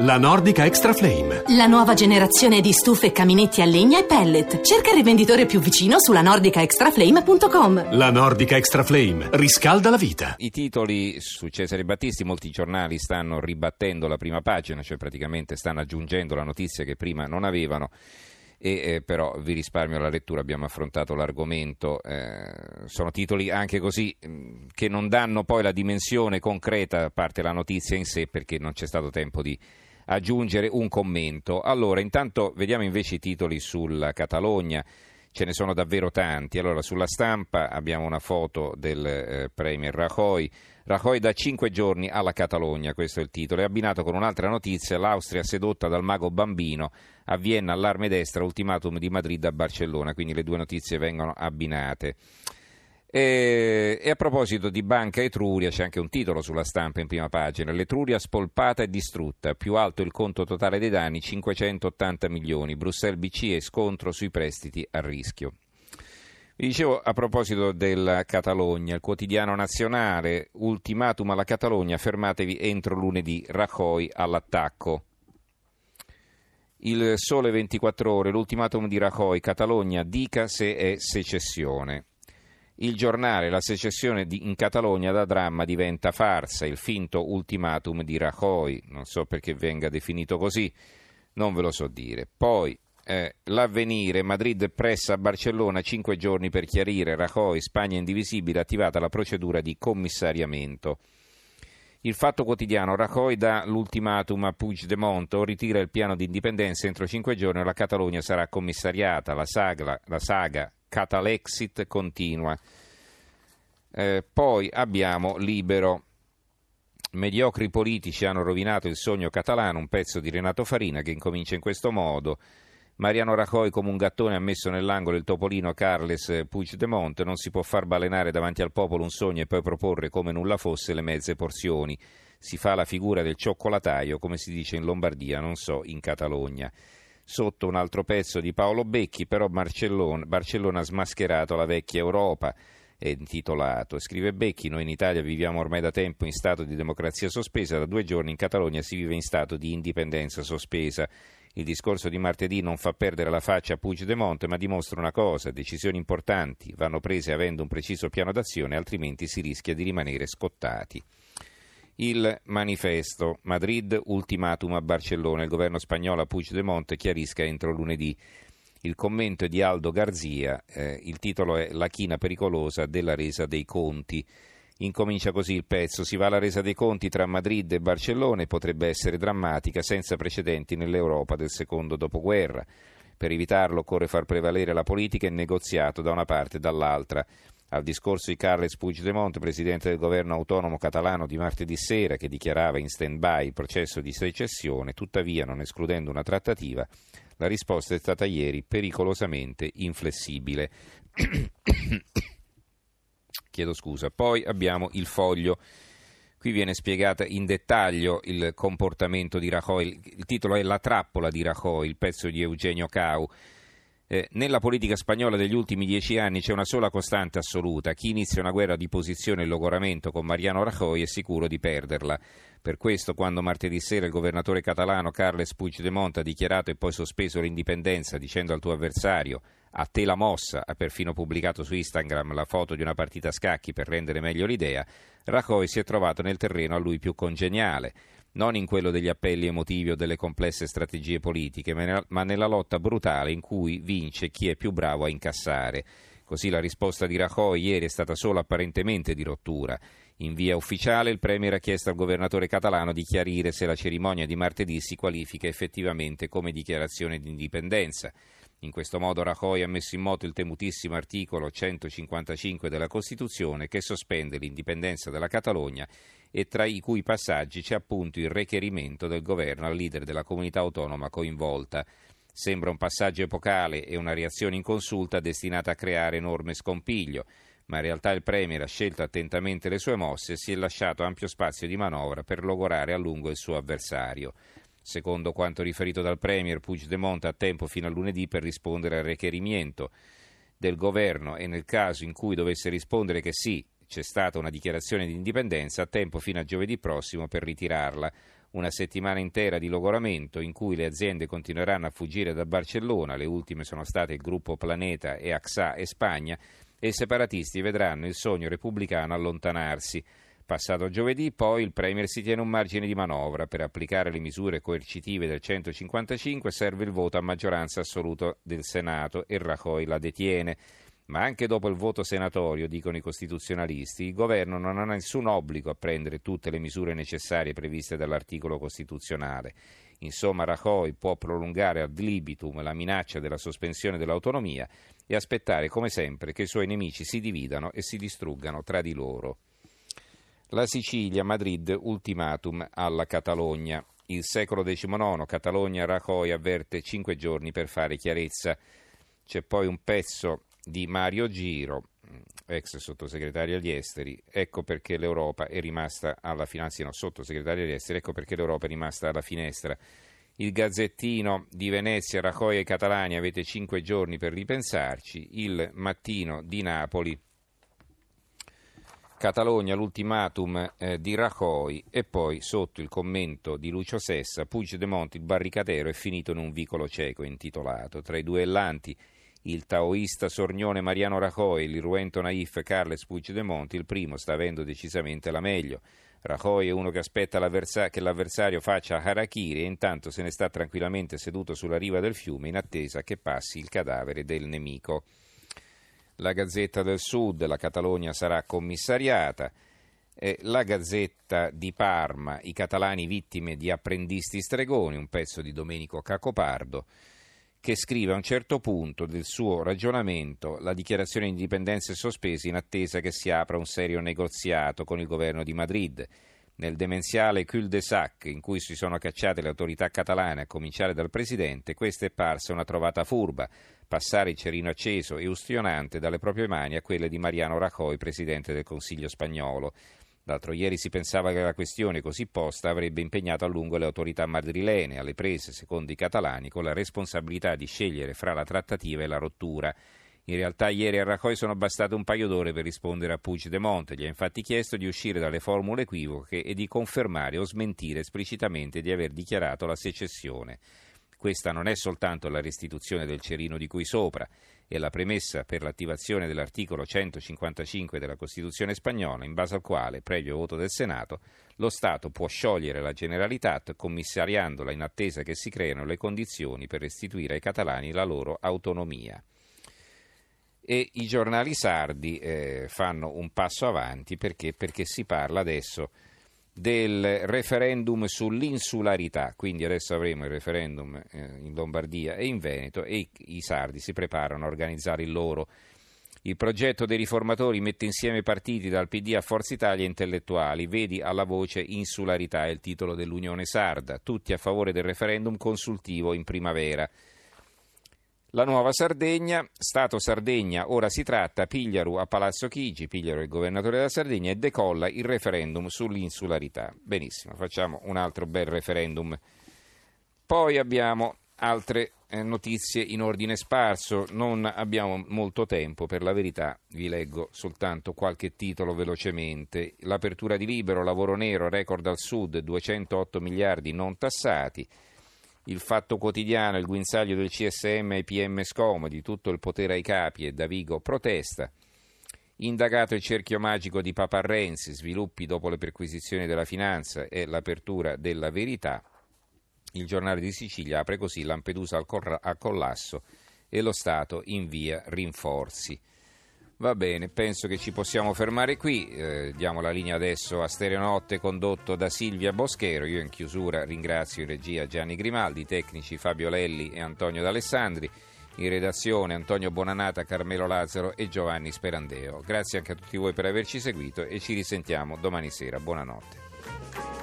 La Nordica Extra Flame. La nuova generazione di stufe, caminetti a legna e pellet. Cerca il rivenditore più vicino sulla nordicaextraflame.com. La Nordica Extra Flame riscalda la vita. I titoli su Cesare Battisti, molti giornali stanno ribattendo la prima pagina, cioè praticamente stanno aggiungendo la notizia che prima non avevano. E, eh, però vi risparmio la lettura, abbiamo affrontato l'argomento. Eh, sono titoli anche così mh, che non danno poi la dimensione concreta, a parte la notizia in sé, perché non c'è stato tempo di aggiungere un commento. Allora, intanto vediamo invece i titoli sulla Catalogna. Ce ne sono davvero tanti. Allora, sulla stampa abbiamo una foto del eh, Premier Rajoy. Rajoy da cinque giorni alla Catalogna, questo è il titolo. È abbinato con un'altra notizia, l'Austria sedotta dal mago bambino, a Vienna allarme destra, ultimatum di Madrid a Barcellona, quindi le due notizie vengono abbinate. E, e, a proposito di Banca Etruria, c'è anche un titolo sulla stampa in prima pagina: L'Etruria spolpata e distrutta, più alto il conto totale dei danni, 580 milioni. Bruxelles BCE scontro sui prestiti a rischio. Vi dicevo a proposito della Catalogna, il quotidiano nazionale, ultimatum alla Catalogna, fermatevi entro lunedì, Rajoy all'attacco. Il sole 24 ore, l'ultimatum di Rajoy, Catalogna dica se è secessione. Il giornale La secessione di, in Catalogna da dramma diventa farsa, il finto ultimatum di Rajoy, non so perché venga definito così, non ve lo so dire. Poi eh, l'avvenire, Madrid pressa a Barcellona cinque giorni per chiarire, Rajoy, Spagna indivisibile, attivata la procedura di commissariamento. Il fatto quotidiano, Rajoy dà l'ultimatum a Puigdemont o ritira il piano di indipendenza entro cinque giorni o la Catalogna sarà commissariata, la saga, la saga Catalexit continua. Eh, poi abbiamo Libero. Mediocri politici hanno rovinato il sogno catalano, un pezzo di Renato Farina che incomincia in questo modo. Mariano Rajoy come un gattone ha messo nell'angolo il topolino Carles Puigdemont, non si può far balenare davanti al popolo un sogno e poi proporre come nulla fosse le mezze porzioni. Si fa la figura del cioccolataio, come si dice in Lombardia, non so, in Catalogna sotto un altro pezzo di Paolo Becchi, però Barcellona, Barcellona ha smascherato la vecchia Europa è intitolato. Scrive Becchi, noi in Italia viviamo ormai da tempo in stato di democrazia sospesa, da due giorni in Catalogna si vive in stato di indipendenza sospesa. Il discorso di martedì non fa perdere la faccia a Puigdemont, ma dimostra una cosa, decisioni importanti vanno prese avendo un preciso piano d'azione, altrimenti si rischia di rimanere scottati il manifesto. Madrid, ultimatum a Barcellona. Il governo spagnolo a Puigdemont chiarisca entro lunedì. Il commento è di Aldo Garzia, eh, il titolo è La china pericolosa della resa dei conti. Incomincia così il pezzo, si va alla resa dei conti tra Madrid e Barcellona e potrebbe essere drammatica, senza precedenti nell'Europa del secondo dopoguerra. Per evitarlo occorre far prevalere la politica e il negoziato da una parte e dall'altra al discorso di Carles Puigdemont, presidente del governo autonomo catalano di martedì sera, che dichiarava in stand-by il processo di secessione, tuttavia non escludendo una trattativa, la risposta è stata ieri pericolosamente inflessibile. Chiedo scusa. Poi abbiamo il foglio. Qui viene spiegata in dettaglio il comportamento di Rajoy. Il titolo è La trappola di Rajoy, il pezzo di Eugenio Cau. Eh, nella politica spagnola degli ultimi dieci anni c'è una sola costante assoluta. Chi inizia una guerra di posizione e logoramento con Mariano Rajoy è sicuro di perderla. Per questo, quando martedì sera il governatore catalano Carles Puigdemont ha dichiarato e poi sospeso l'indipendenza dicendo al tuo avversario a te la mossa, ha perfino pubblicato su Instagram la foto di una partita a scacchi per rendere meglio l'idea, Rajoy si è trovato nel terreno a lui più congeniale non in quello degli appelli emotivi o delle complesse strategie politiche, ma nella lotta brutale in cui vince chi è più bravo a incassare. Così la risposta di Rajoy ieri è stata solo apparentemente di rottura. In via ufficiale il Premier ha chiesto al governatore catalano di chiarire se la cerimonia di martedì si qualifica effettivamente come dichiarazione di indipendenza. In questo modo Rajoy ha messo in moto il temutissimo articolo 155 della Costituzione che sospende l'indipendenza della Catalogna e tra i cui passaggi c'è appunto il requerimento del governo al leader della comunità autonoma coinvolta. Sembra un passaggio epocale e una reazione in consulta destinata a creare enorme scompiglio, ma in realtà il Premier ha scelto attentamente le sue mosse e si è lasciato ampio spazio di manovra per logorare a lungo il suo avversario. Secondo quanto riferito dal Premier, Puigdemont ha tempo fino a lunedì per rispondere al requerimento del governo e nel caso in cui dovesse rispondere che sì, c'è stata una dichiarazione di indipendenza, a tempo fino a giovedì prossimo per ritirarla. una settimana intera di logoramento in cui le aziende continueranno a fuggire da Barcellona, le ultime sono state il gruppo Planeta e AXA e Spagna, e i separatisti vedranno il sogno repubblicano allontanarsi. Passato giovedì, poi il Premier si tiene un margine di manovra. Per applicare le misure coercitive del 155 serve il voto a maggioranza assoluta del Senato e Rajoy la detiene. Ma anche dopo il voto senatorio, dicono i costituzionalisti, il governo non ha nessun obbligo a prendere tutte le misure necessarie previste dall'articolo costituzionale. Insomma, Rajoy può prolungare ad libitum la minaccia della sospensione dell'autonomia e aspettare, come sempre, che i suoi nemici si dividano e si distruggano tra di loro. La Sicilia, Madrid, ultimatum alla Catalogna. Il secolo XIX, Catalogna, Rajoy avverte cinque giorni per fare chiarezza. C'è poi un pezzo di Mario Giro, ex sottosegretario agli esteri, ecco perché l'Europa è rimasta alla finestra, no, sottosegretario agli esteri, ecco perché l'Europa è rimasta alla finestra. Il Gazzettino di Venezia, Rajoy e Catalani, avete cinque giorni per ripensarci. Il Mattino di Napoli, Catalogna, l'ultimatum eh, di Rajoy e poi sotto il commento di Lucio Sessa, Puigdemont, il barricatero è finito in un vicolo cieco intitolato. Tra i duellanti il taoista sornione Mariano Rajoy e l'irruento naif Carles Puigdemont, il primo sta avendo decisamente la meglio. Rajoy è uno che aspetta che l'avversario faccia harakiri e intanto se ne sta tranquillamente seduto sulla riva del fiume in attesa che passi il cadavere del nemico la Gazzetta del Sud, la Catalogna sarà commissariata. Eh, la Gazzetta di Parma, i catalani vittime di apprendisti stregoni, un pezzo di Domenico Cacopardo, che scrive a un certo punto del suo ragionamento la dichiarazione di indipendenza è sospesa in attesa che si apra un serio negoziato con il governo di Madrid. Nel demenziale cul-de-sac in cui si sono cacciate le autorità catalane, a cominciare dal presidente, questa è parsa una trovata furba, passare il cerino acceso e ustionante dalle proprie mani a quelle di Mariano Rajoy, presidente del Consiglio spagnolo. L'altro ieri si pensava che la questione così posta avrebbe impegnato a lungo le autorità madrilene, alle prese, secondo i catalani, con la responsabilità di scegliere fra la trattativa e la rottura. In realtà ieri a Rajoy sono bastate un paio d'ore per rispondere a Puigdemont. Gli ha infatti chiesto di uscire dalle formule equivoche e di confermare o smentire esplicitamente di aver dichiarato la secessione. Questa non è soltanto la restituzione del cerino di cui sopra, è la premessa per l'attivazione dell'articolo 155 della Costituzione spagnola, in base al quale, previo voto del Senato, lo Stato può sciogliere la Generalitat commissariandola in attesa che si creino le condizioni per restituire ai catalani la loro autonomia e i giornali sardi eh, fanno un passo avanti perché? perché si parla adesso del referendum sull'insularità, quindi adesso avremo il referendum eh, in Lombardia e in Veneto e i, sardi si preparano a organizzare il loro. Il progetto dei riformatori mette insieme partiti dal PD a Forza Italia e intellettuali, vedi alla voce insularità è il titolo dell'Unione Sarda, tutti a favore del referendum consultivo in primavera. La nuova Sardegna, Stato Sardegna, ora si tratta, Pigliaru a Palazzo Chigi, Pigliaru è il governatore della Sardegna e decolla il referendum sull'insularità. Benissimo, facciamo un altro bel referendum. Poi abbiamo altre eh, notizie in ordine sparso, non abbiamo molto tempo, per la verità vi leggo soltanto qualche titolo velocemente. L'apertura di libero, lavoro nero, record al sud, 208 miliardi non tassati il Fatto Quotidiano, il guinzaglio del CSM ai PM scomodi, tutto il potere ai capi e Davigo protesta. Indagato il cerchio magico di Papa Renzi, sviluppi dopo le perquisizioni della finanza e l'apertura della verità. Il giornale di Sicilia apre così Lampedusa al, collasso e lo Stato invia rinforzi. Va bene, penso che ci possiamo fermare qui. Eh, diamo la linea adesso a Stereonotte condotto da Silvia Boschero. Io in chiusura ringrazio in regia Gianni Grimaldi, i tecnici Fabio Lelli e Antonio D'Alessandri, in redazione Antonio Bonanata, Carmelo Lazzaro e Giovanni Sperandeo. Grazie anche a tutti voi per averci seguito e ci risentiamo domani sera. Buonanotte.